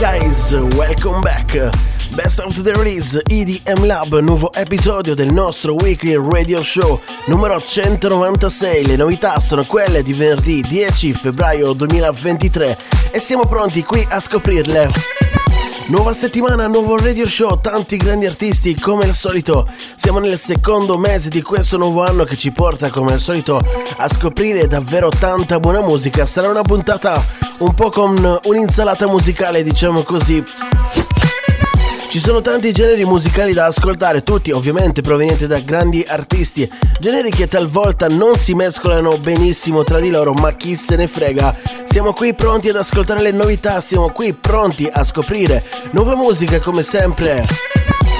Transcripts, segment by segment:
guys, welcome back. Best of the Release EDM Lab, nuovo episodio del nostro weekly radio show numero 196. Le novità sono quelle di venerdì 10 febbraio 2023 e siamo pronti qui a scoprirle. Nuova settimana, nuovo radio show, tanti grandi artisti come al solito. Siamo nel secondo mese di questo nuovo anno che ci porta come al solito a scoprire davvero tanta buona musica. Sarà una puntata un po' con un'insalata musicale, diciamo così. Ci sono tanti generi musicali da ascoltare, tutti ovviamente provenienti da grandi artisti, generi che talvolta non si mescolano benissimo tra di loro, ma chi se ne frega. Siamo qui pronti ad ascoltare le novità, siamo qui pronti a scoprire nuova musica come sempre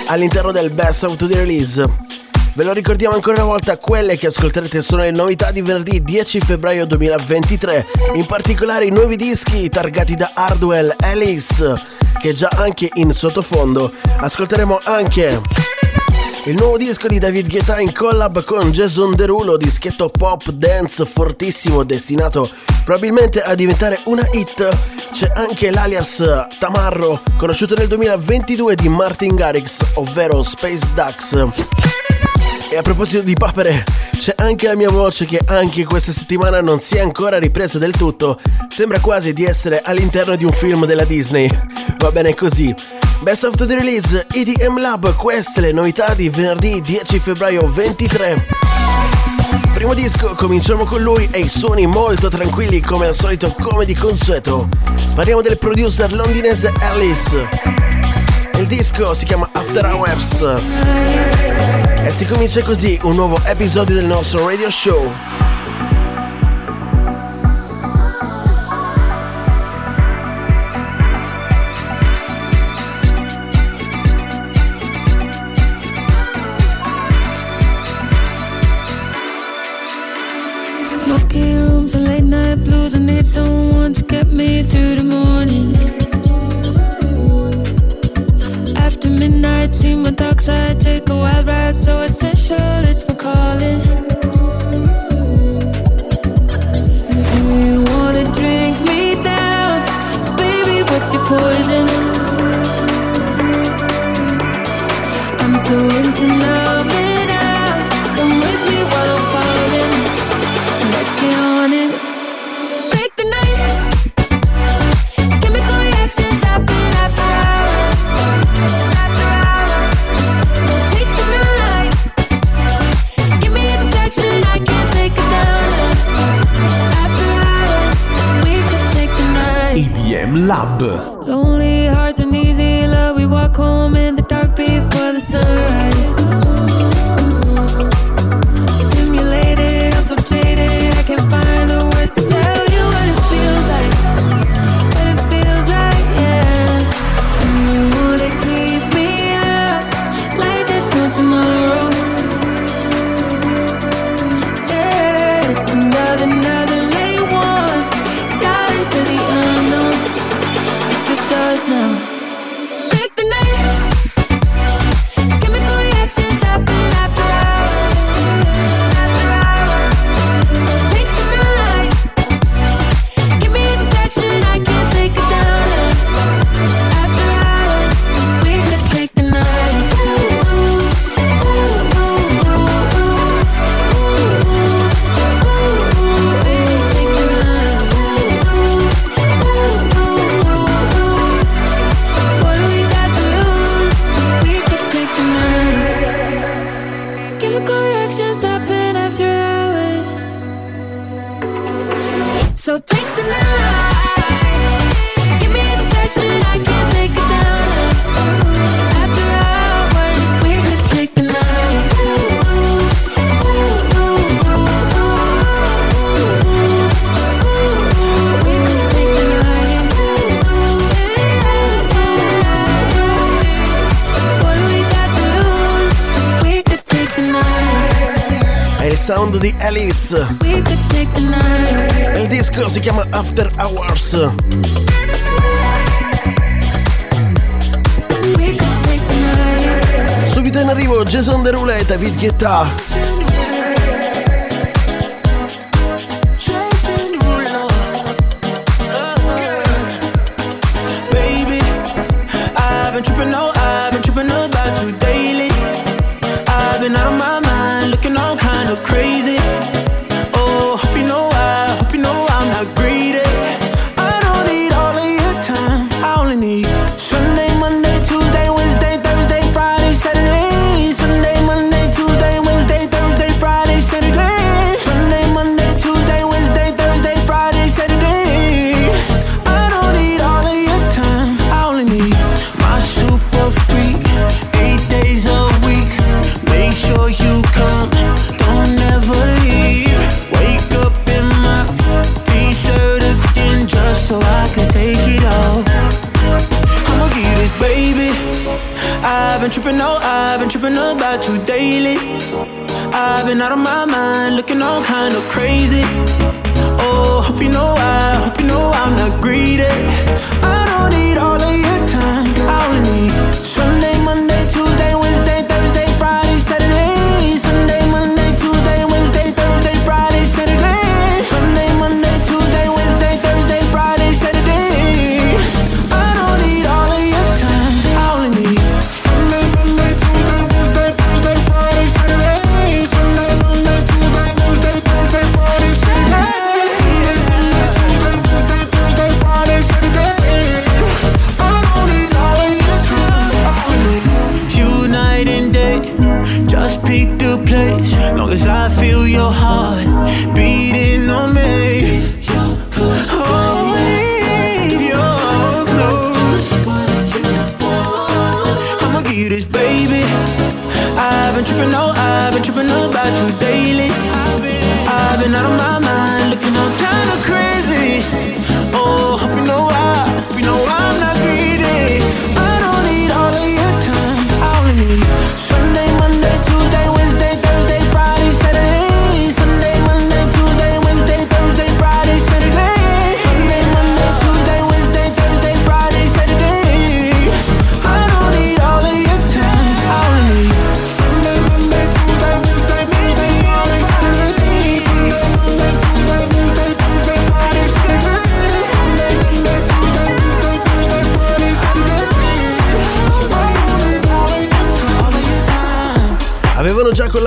all'interno del Best of the Release. Ve lo ricordiamo ancora una volta, quelle che ascolterete sono le novità di venerdì 10 febbraio 2023, in particolare i nuovi dischi targati da Hardwell Alice, che già anche in sottofondo. Ascolteremo anche il nuovo disco di David Guetta in collab con Jason Derulo, dischetto pop dance fortissimo destinato probabilmente a diventare una hit. C'è anche l'alias Tamarro, conosciuto nel 2022 di Martin Garrix, ovvero Space Ducks. E a proposito di papere, c'è anche la mia voce che anche questa settimana non si è ancora ripresa del tutto. Sembra quasi di essere all'interno di un film della Disney. Va bene così. Best of the release EDM Lab, queste le novità di venerdì 10 febbraio 23. Primo disco, cominciamo con lui e i suoni molto tranquilli come al solito, come di consueto. Parliamo del producer londinese Alice. Il disco si chiama After Hours. E si comincia così un nuovo episodio del nostro radio show. Smoky rooms and late night blues. I need someone to get me through the morning. Midnight, see my dark side. Take a wild ride, so essential. It's my calling. Mm-hmm. Do you wanna drink me down, baby? What's your poison? I'm so into loving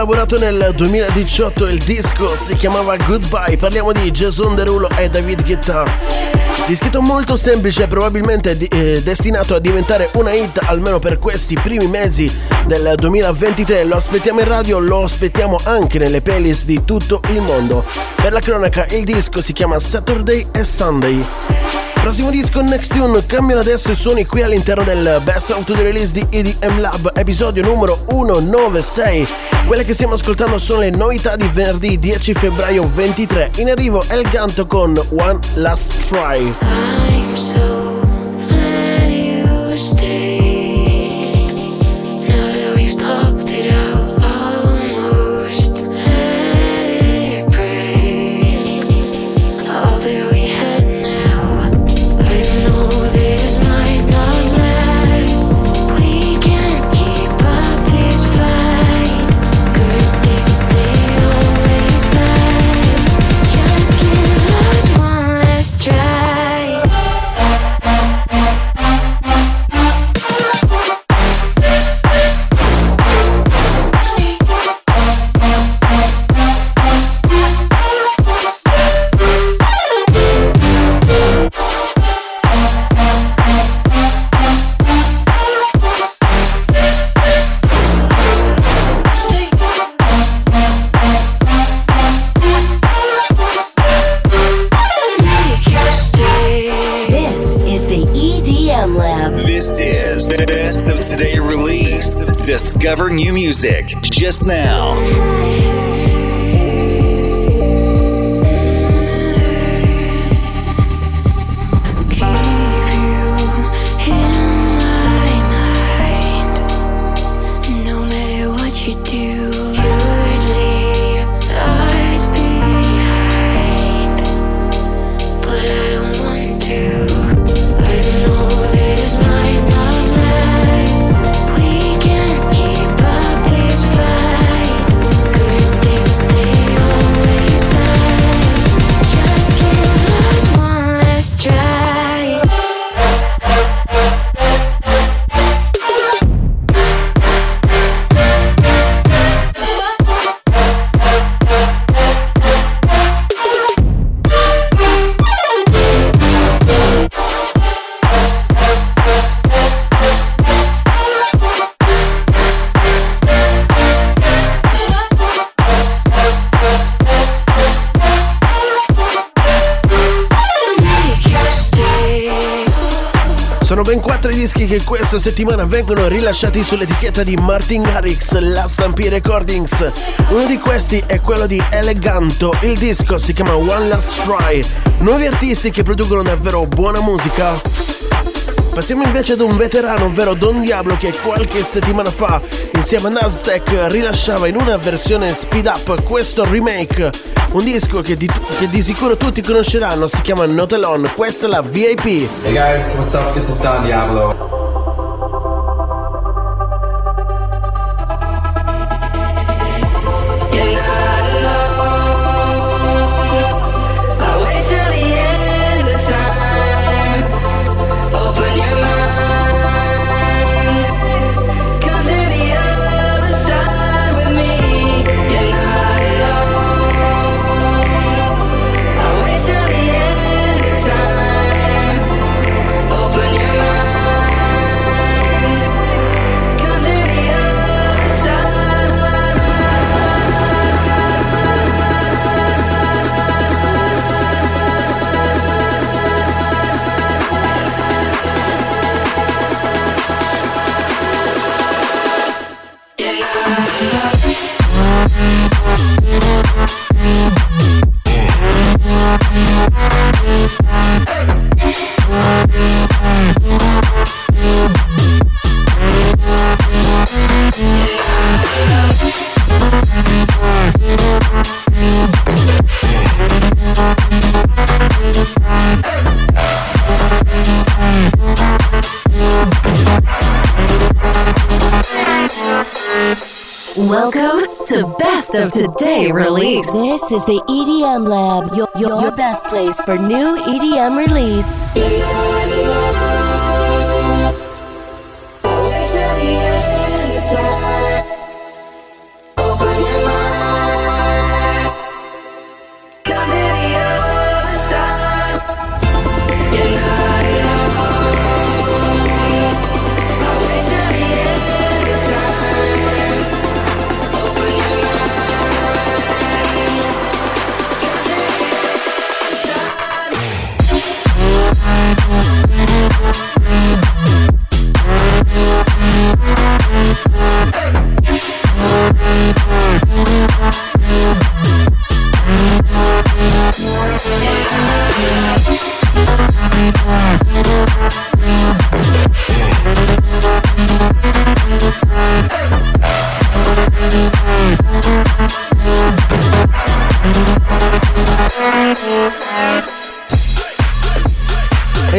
collaborato nel 2018, il disco si chiamava Goodbye, parliamo di Jason Derulo e David Guetta. Discritto molto semplice, probabilmente eh, destinato a diventare una hit almeno per questi primi mesi del 2023. Lo aspettiamo in radio, lo aspettiamo anche nelle playlist di tutto il mondo. Per la cronaca, il disco si chiama Saturday e Sunday. Prossimo disco, Next Tune, cambiano adesso i suoni qui all'interno del Best of the Release di EDM Lab, episodio numero 196. Quelle che stiamo ascoltando sono le novità di venerdì 10 febbraio 23. In arrivo El Ganto con One Last Try. I'm so- I dischi che questa settimana vengono rilasciati sull'etichetta di Martin Garrix, la Stampy Recordings. Uno di questi è quello di Eleganto, il disco si chiama One Last Try. Nuovi artisti che producono davvero buona musica. Passiamo invece ad un veterano, ovvero Don Diablo, che qualche settimana fa, insieme a Nasdaq, rilasciava in una versione speed up questo remake. Un disco che di, che di sicuro tutti conosceranno, si chiama Not Alone, questa è la VIP. Hey guys, what's up? This is Don Diablo. Welcome to Best of Today release. This is the EDM Lab, your, your, your best place for new EDM release.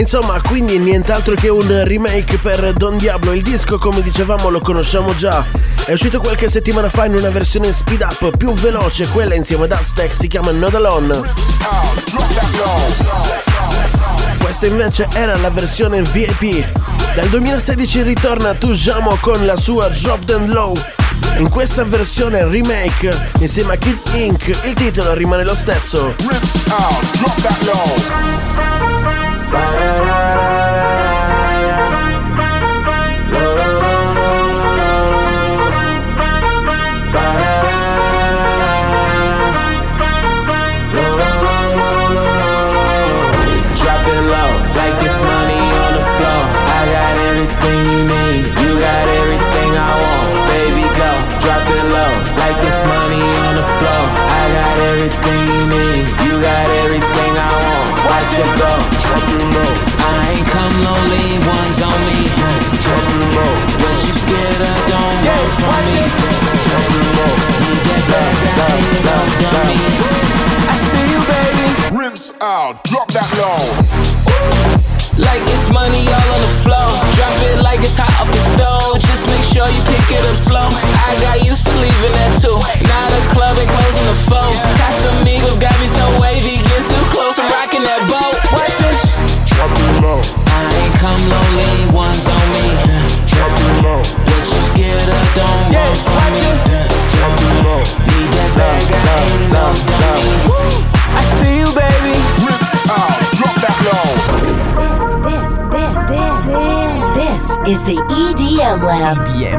Insomma, quindi nient'altro che un remake per Don Diablo. Il disco, come dicevamo, lo conosciamo già. È uscito qualche settimana fa in una versione speed up più veloce, quella insieme ad Aztec si chiama Not Alone. Questa invece era la versione VIP. Dal 2016 ritorna Tujamo con la sua Drop Them Low. In questa versione remake, insieme a Kid Inc., il titolo rimane lo stesso. Drop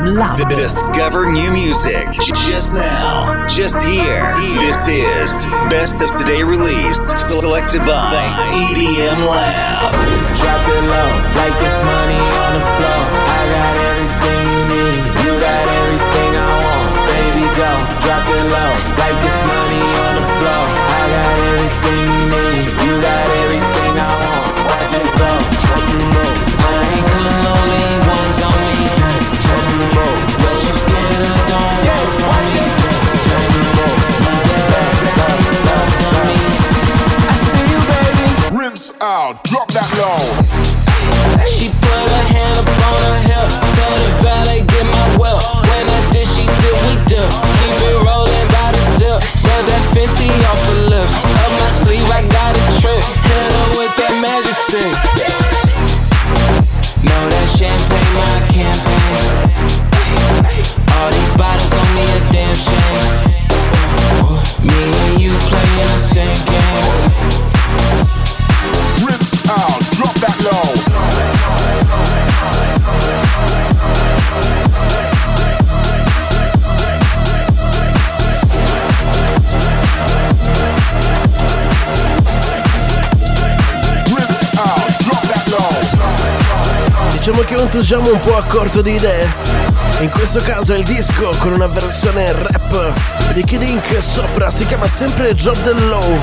Lab. D- Discover new music just now, just here. This is Best of Today release, selected by EDM Lab. drop it low, like it's money on the floor. I got everything you need, you got everything I want. Baby, go, drop it low, like it's money on the floor. I got everything you need, you got everything I want. Watch it go, drop it low. I ain't come Untugiamo un po' a corto di idee. In questo caso è il disco con una versione rap di Kid Ink sopra, si chiama sempre that low.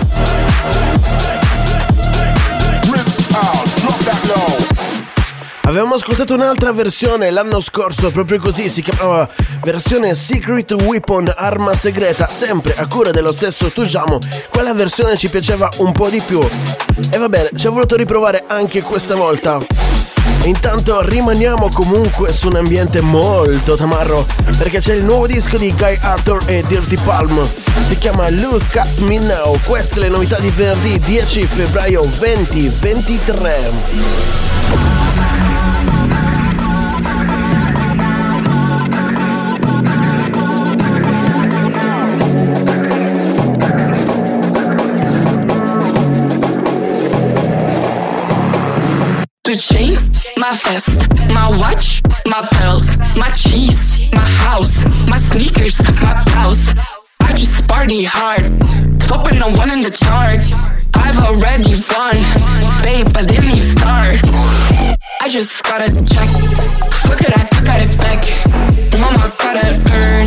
Avevamo ascoltato un'altra versione l'anno scorso, proprio così, si chiamava versione Secret Weapon, arma segreta, sempre a cura dello stesso Tujamo. Quella versione ci piaceva un po' di più. E va bene, ci ha voluto riprovare anche questa volta. Intanto rimaniamo comunque su un ambiente molto tamarro perché c'è il nuovo disco di Guy Arthur e Dirty Palm. Si chiama Look at Me Now. Queste le novità di venerdì 10 febbraio 2023. The chains, my vest, my watch, my pearls, my cheese, my house, my sneakers, my house. I just party hard, hoping no one in the chart. I've already won, babe, but didn't even start. I just gotta check, look at that, I got it back. Mama gotta earn,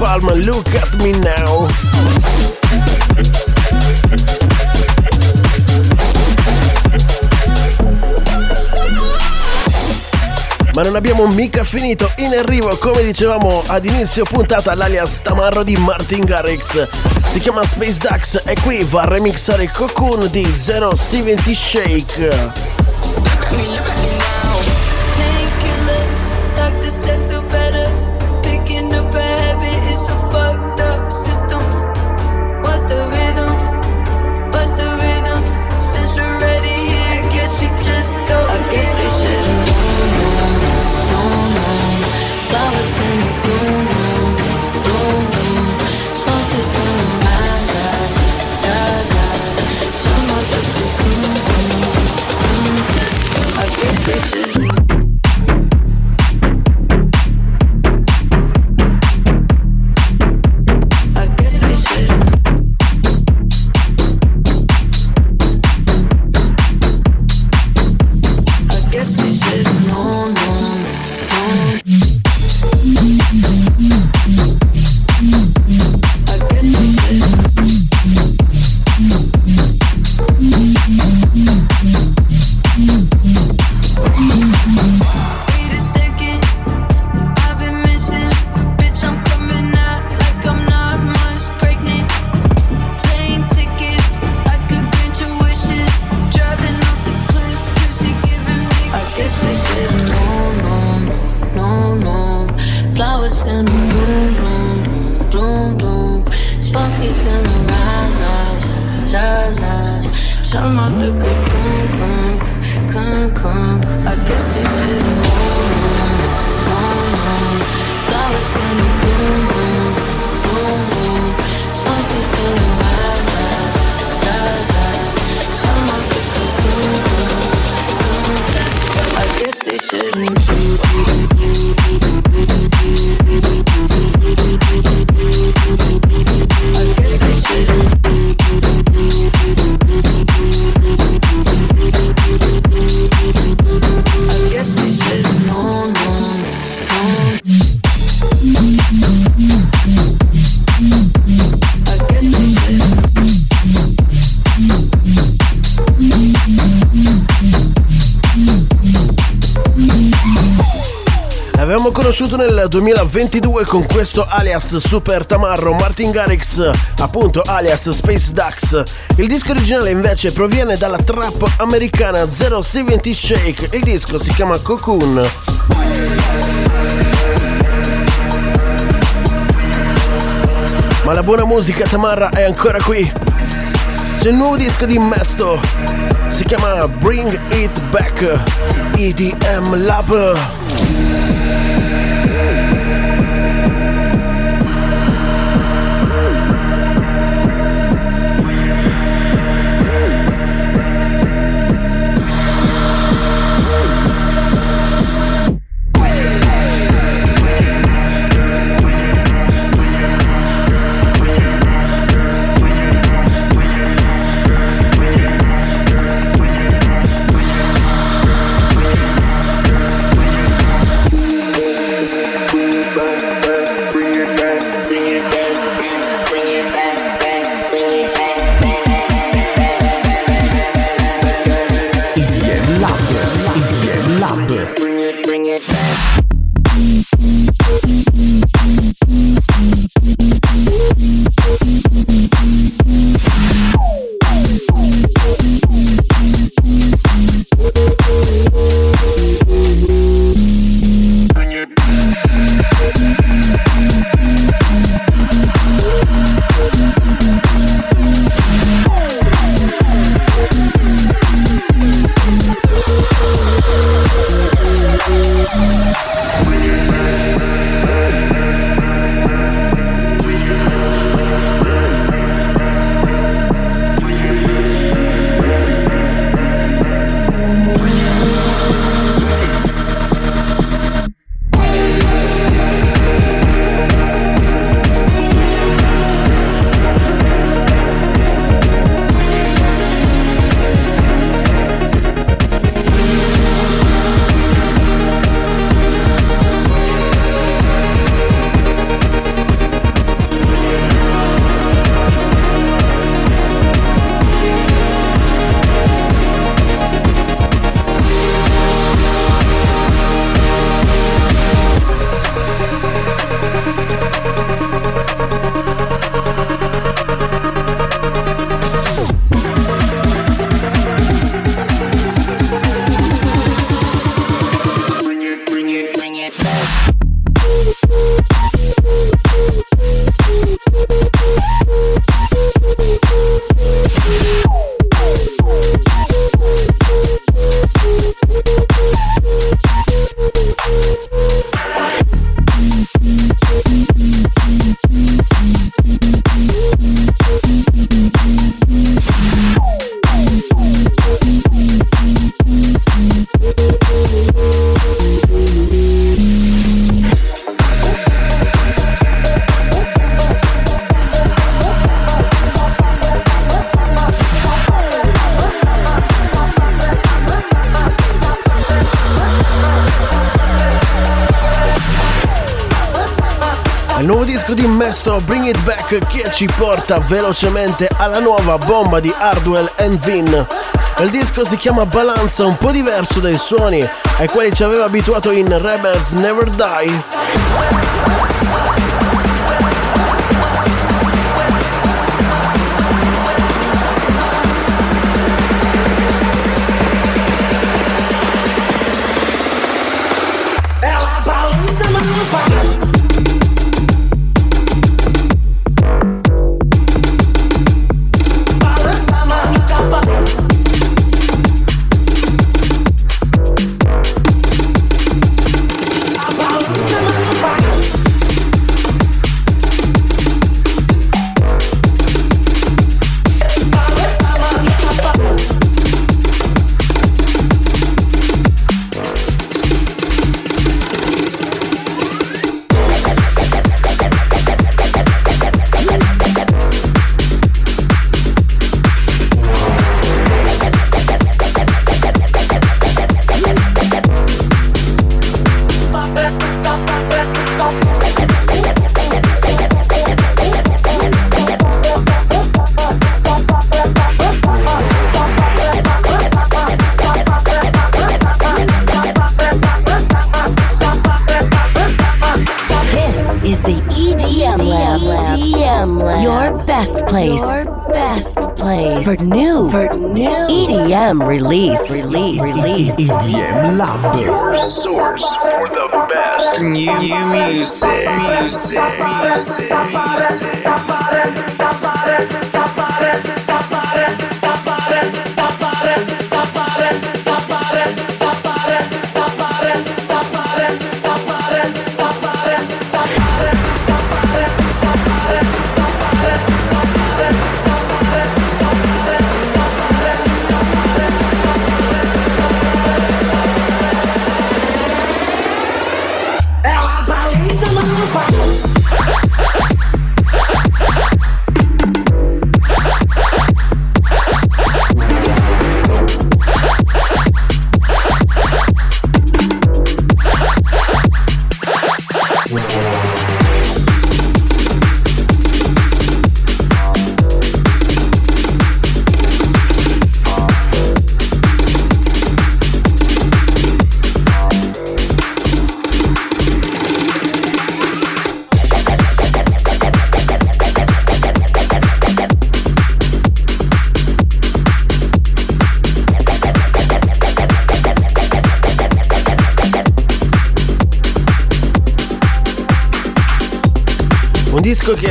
Arthur, Dirty Palm, look at me now! Ma non abbiamo mica finito, in arrivo come dicevamo ad inizio puntata l'alias Tamarro di Martin Garrix Si chiama Space Ducks e qui va a remixare Cocoon di 070 Shake conosciuto nel 2022 con questo alias Super Tamarro Martin Garrix, appunto alias Space Ducks. Il disco originale invece proviene dalla trap americana 070 Shake, il disco si chiama Cocoon. Ma la buona musica Tamarra è ancora qui. C'è il nuovo disco di Mesto, si chiama Bring It Back EDM Lab. Disco di Mesto Bring It Back che ci porta velocemente alla nuova bomba di Hardwell and Vin. Il disco si chiama Balanza, un po' diverso dai suoni ai quali ci aveva abituato in Rebels Never Die. Release, release, release. EDM Lab. Your source for the best new music. Music, music, music. disco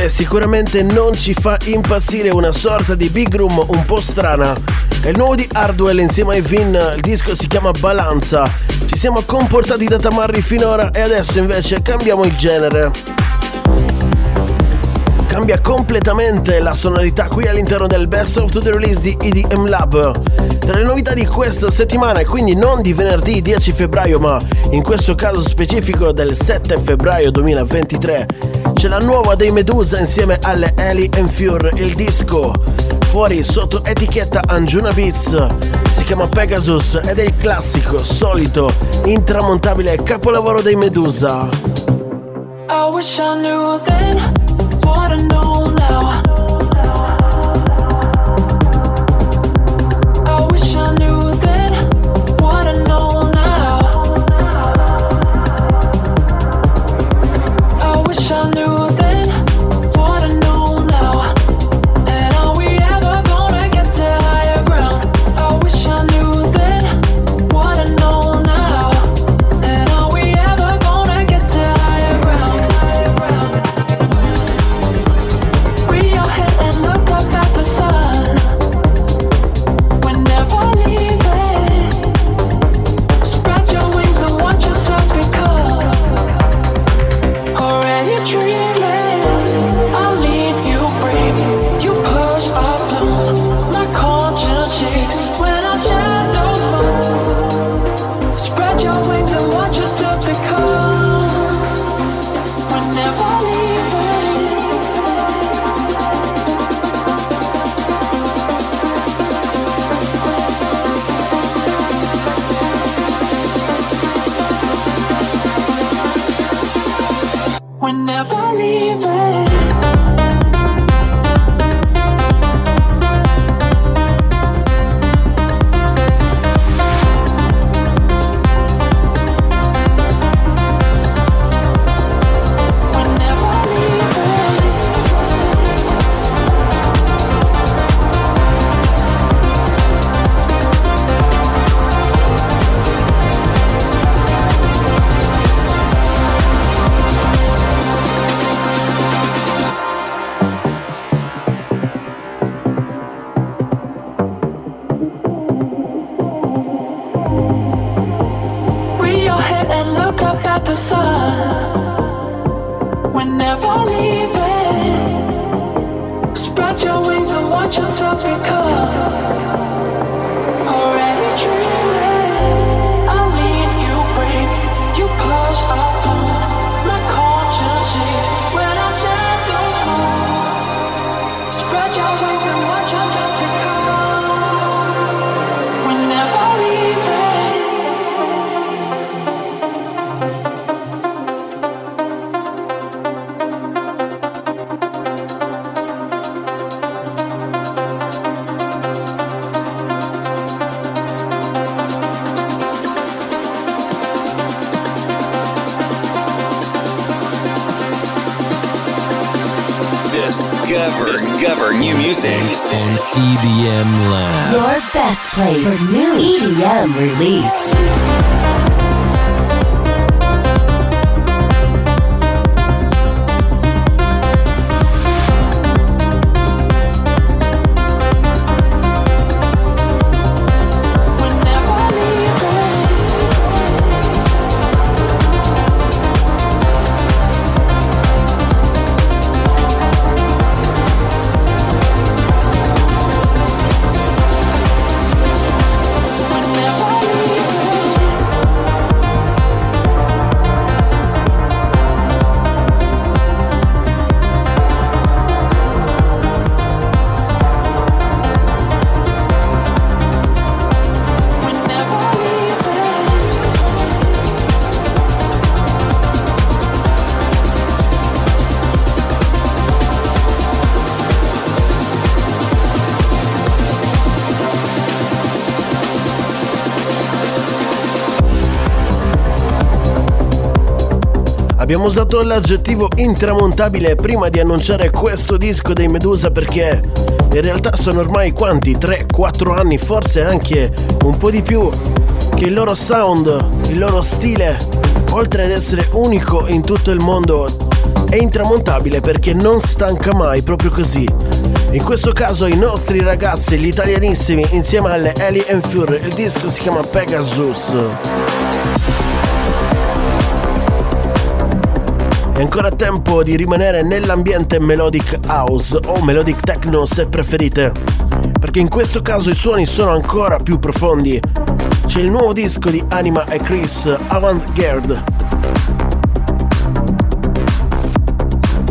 sicuramente non ci fa impazzire, una sorta di big room un po' strana. È il nuovo di Hardwell insieme ai Vin, il disco si chiama Balanza. Ci siamo comportati da tamarri finora e adesso invece cambiamo il genere. Cambia completamente la sonorità qui all'interno del Best of the Release di EDM Lab. Tra le novità di questa settimana quindi non di venerdì 10 febbraio ma in questo caso specifico del 7 febbraio 2023 c'è la nuova dei Medusa insieme alle Ellie and Fure, il disco fuori sotto etichetta Anjuna Beats. Si chiama Pegasus ed è il classico, solito, intramontabile capolavoro dei Medusa. I wish I knew then what I know now. EDM Lab. Your best place for new EDM release. Abbiamo usato l'aggettivo intramontabile prima di annunciare questo disco dei Medusa perché in realtà sono ormai quanti? 3-4 anni, forse anche un po' di più, che il loro sound, il loro stile, oltre ad essere unico in tutto il mondo, è intramontabile perché non stanca mai proprio così. In questo caso i nostri ragazzi, gli italianissimi, insieme alle Ellie and Fur, il disco si chiama Pegasus. È ancora tempo di rimanere nell'ambiente melodic house o melodic techno se preferite, perché in questo caso i suoni sono ancora più profondi. C'è il nuovo disco di Anima e Chris Avant-Garde.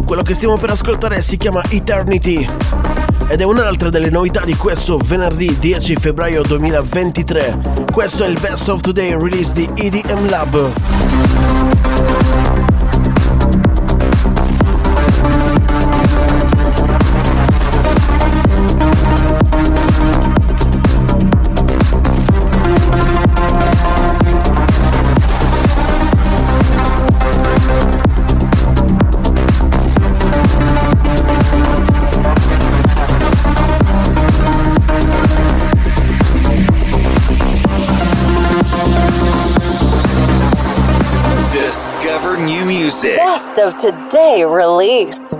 Quello che stiamo per ascoltare si chiama Eternity ed è un'altra delle novità di questo venerdì 10 febbraio 2023. Questo è il Best of Today release di EDM Lab. Of today release.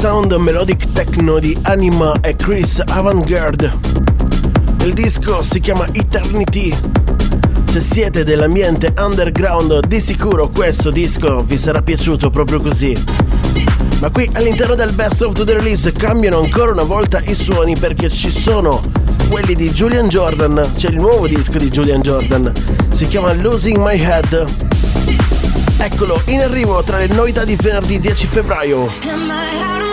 Sound melodic techno di Anima e Chris Avantgarde. Il disco si chiama Eternity. Se siete dell'ambiente underground, di sicuro questo disco vi sarà piaciuto proprio così. Ma qui all'interno del Best of the Release cambiano ancora una volta i suoni perché ci sono quelli di Julian Jordan, c'è il nuovo disco di Julian Jordan, si chiama Losing My Head. Eccolo, in arrivo tra le novità di venerdì 10 febbraio.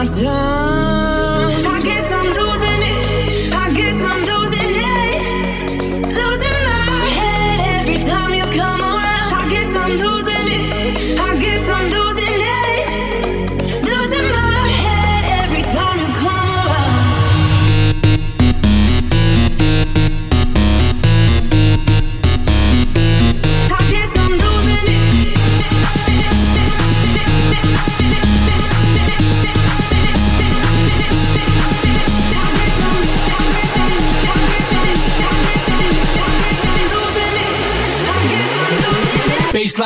My time.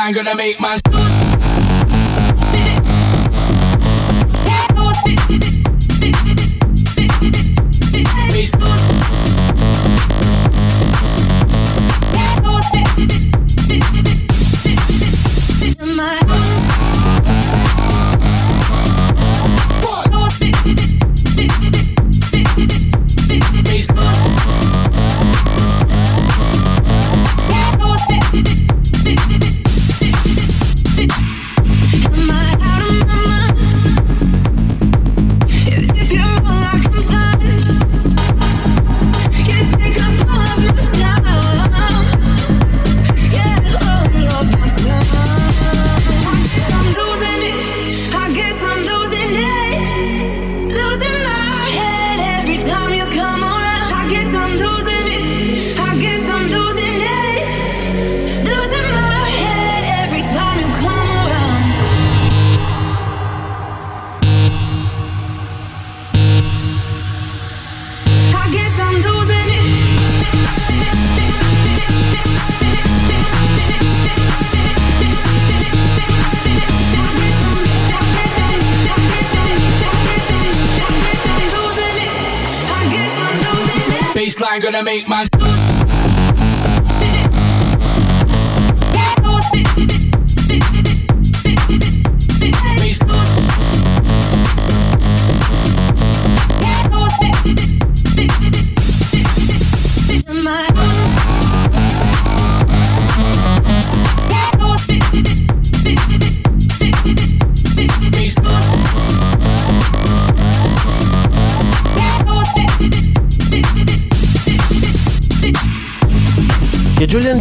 Baseline gonna make man.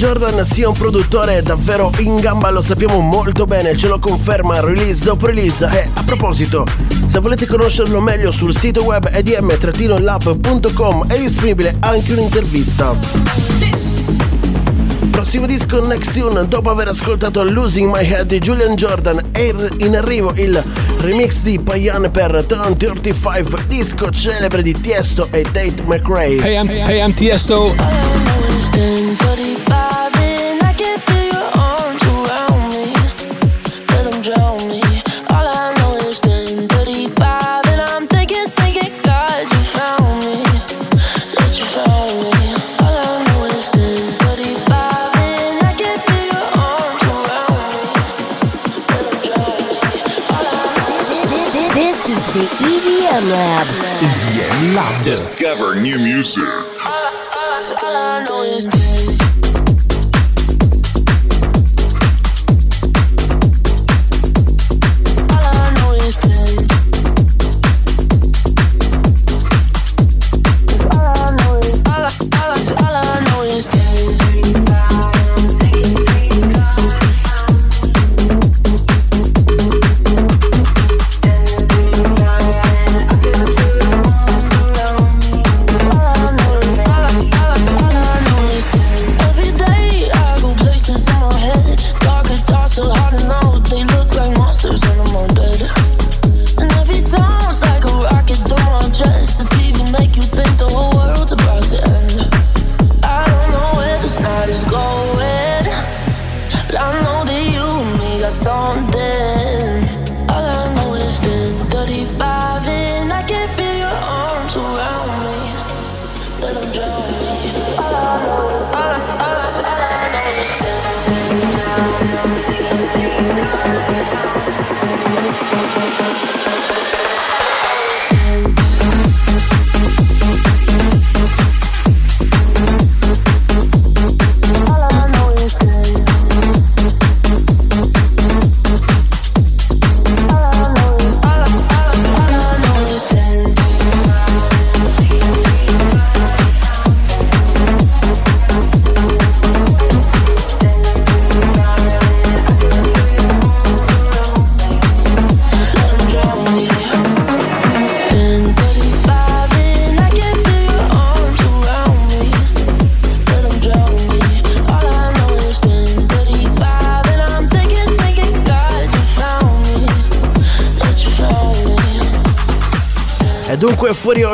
Jordan sia un produttore davvero in gamba lo sappiamo molto bene, ce lo conferma release dopo release e a proposito, se volete conoscerlo meglio sul sito web edm-lab.com è disponibile anche un'intervista. Prossimo disco Next Tune, dopo aver ascoltato Losing My Head di Julian Jordan, è in arrivo il remix di Payan per Turn 35, disco celebre di Tiesto e Tate McRae. Hey, I'm, hey, I'm Tiesto. EDM Lab. Discover new music. Dunque fuori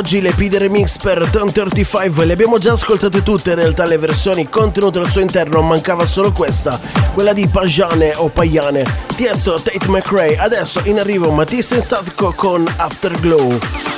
oggi le PD Remix per Turn 35 Le abbiamo già ascoltate tutte in realtà le versioni contenute al suo interno Mancava solo questa Quella di Pajane o Payane Tiesto Tate McRae Adesso in arrivo Matisse Insatco con Afterglow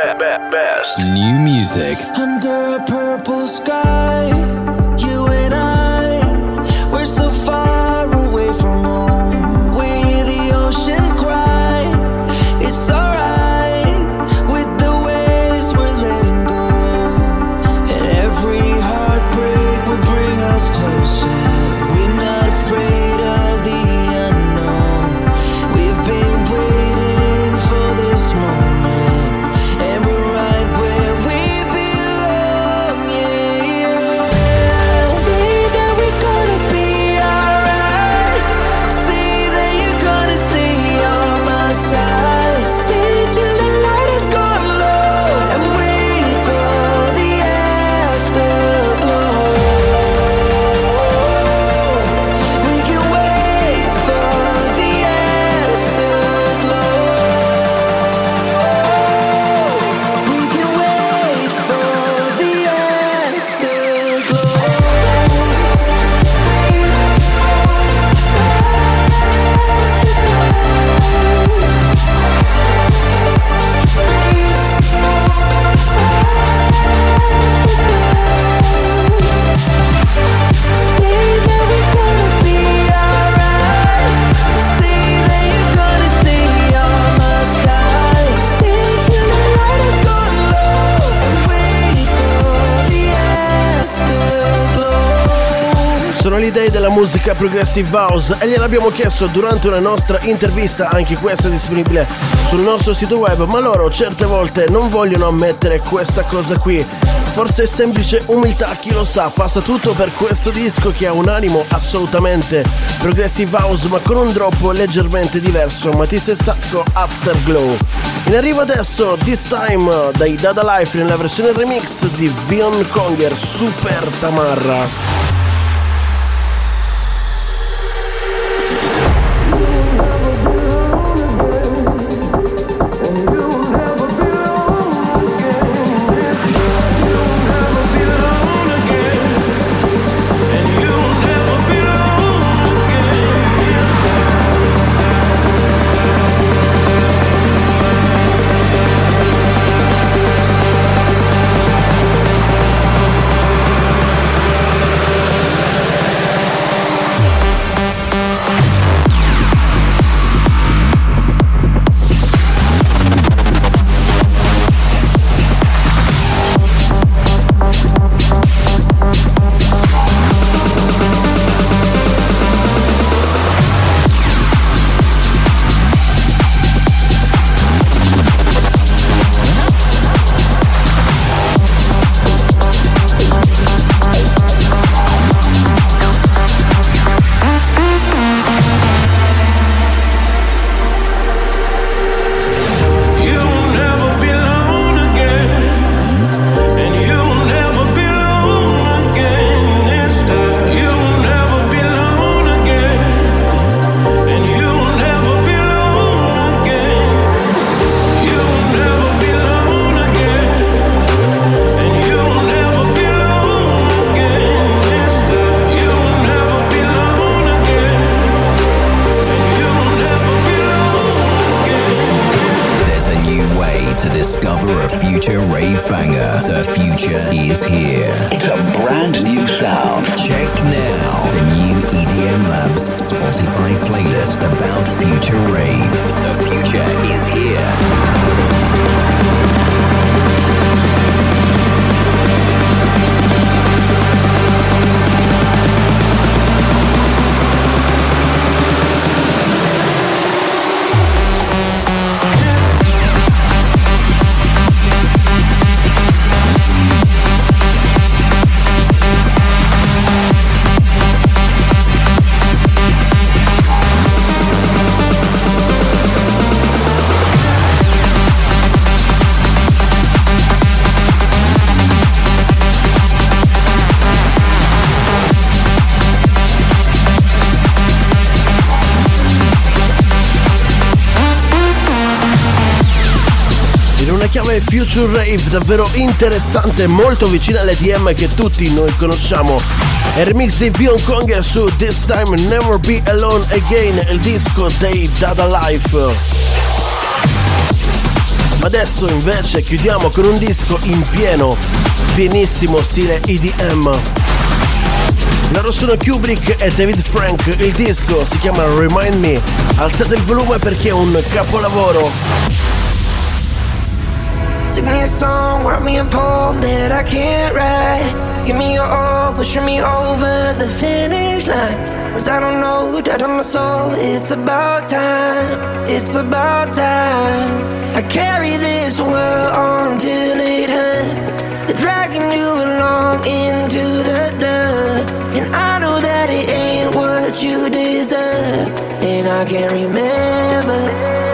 best, be- be- best new music. Musica Progressive House e gliel'abbiamo chiesto durante una nostra intervista, anche questa è disponibile sul nostro sito web, ma loro certe volte non vogliono ammettere questa cosa qui. Forse è semplice umiltà, chi lo sa, passa tutto per questo disco che ha un animo assolutamente Progressive House ma con un drop leggermente diverso, Matisse Sacco Afterglow. In arrivo adesso This Time dai Dada Life nella versione remix di Vion Conger Super Tamarra. Future Rave davvero interessante, molto vicina alle DM che tutti noi conosciamo. Remix di Vion Conger su This Time Never Be Alone Again, il disco dei Dada Life. Adesso invece chiudiamo con un disco in pieno, pienissimo stile EDM. Loro sono Kubrick e David Frank, il disco si chiama Remind Me. Alzate il volume perché è un capolavoro. Sing me a song, write me a poem that I can't write. Give me your all, pushing me over the finish line. Cause I don't know, dead on my soul. It's about time, it's about time. I carry this world on till it hurt. Dragging you along into the dirt. And I know that it ain't what you deserve. And I can't remember.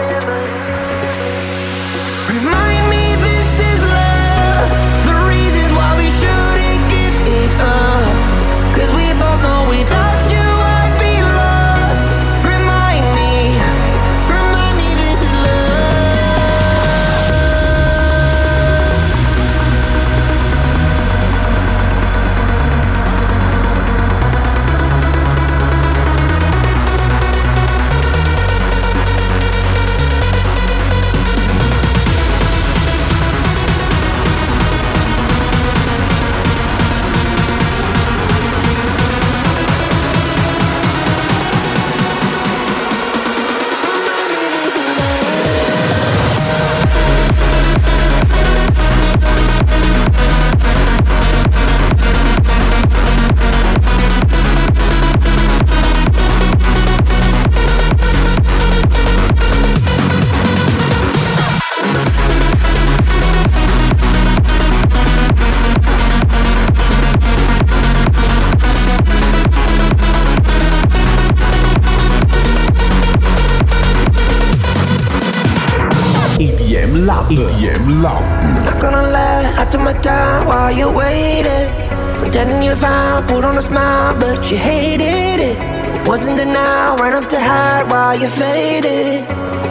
EDM Lab. Not gonna lie, I took my time while you're waiting. Pretending you're fine, put on a smile, but you hated it. Wasn't denial, ran up to hide while you faded,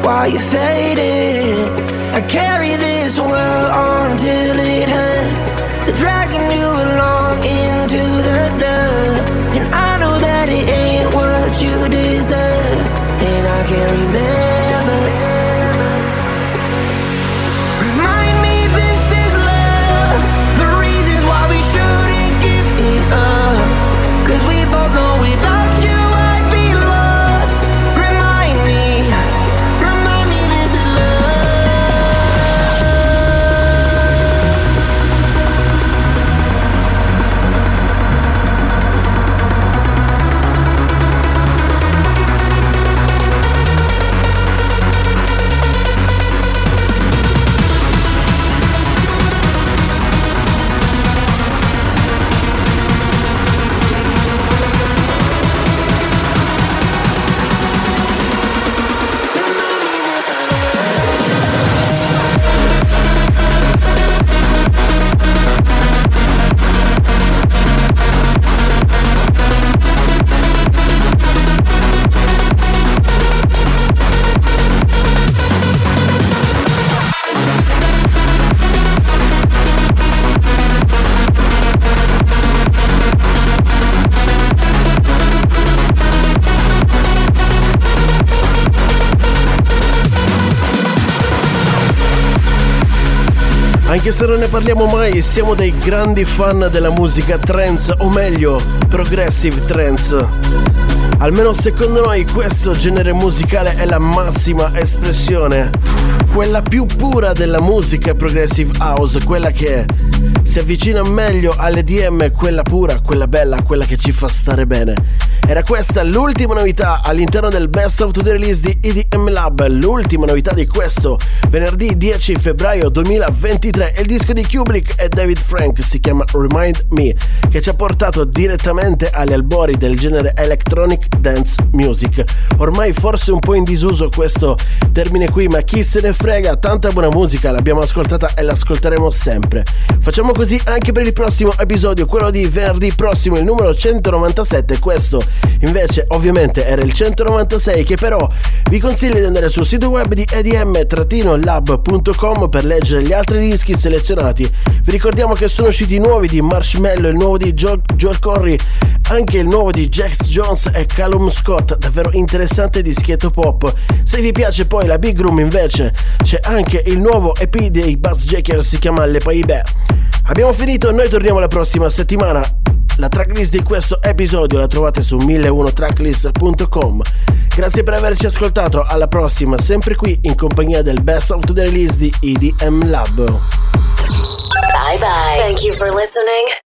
while you faded. I carry this world on till it hurts. Dragging you along into the dirt. And I know that it ain't what you deserve. And I can't remember. Anche se non ne parliamo mai, siamo dei grandi fan della musica trance, o meglio, progressive trance. Almeno secondo noi questo genere musicale è la massima espressione, quella più pura della musica progressive house, quella che si avvicina meglio all'EDM, quella pura, quella bella, quella che ci fa stare bene. Era questa l'ultima novità all'interno del Best of the Release di EDM Lab, l'ultima novità di questo venerdì 10 febbraio 2023. Il disco di Kubrick e David Frank si chiama Remind Me, che ci ha portato direttamente agli albori del genere electronic dance music. Ormai forse un po' in disuso questo termine qui, ma chi se ne frega, tanta buona musica l'abbiamo ascoltata e l'ascolteremo sempre. Facciamo così anche per il prossimo episodio, quello di venerdì prossimo, il numero 197. Questo invece ovviamente era il 196 che però vi consiglio di andare sul sito web di edm-lab.com per leggere gli altri dischi selezionati. Vi ricordiamo che sono usciti i nuovi di Marshmallow, il nuovo di Joel, Corry, anche il nuovo di Jax Jones e Callum Scott, davvero interessante dischetto pop. Se vi piace poi la Big Room invece c'è anche il nuovo EP dei Buzz Jackers, si chiama Le Bas. Abbiamo finito, noi torniamo la prossima settimana. La tracklist di questo episodio la trovate su 1001tracklist.com. Grazie per averci ascoltato, alla prossima, sempre qui in compagnia del Best of the Release di EDM Lab. Bye bye. Thank you for listening.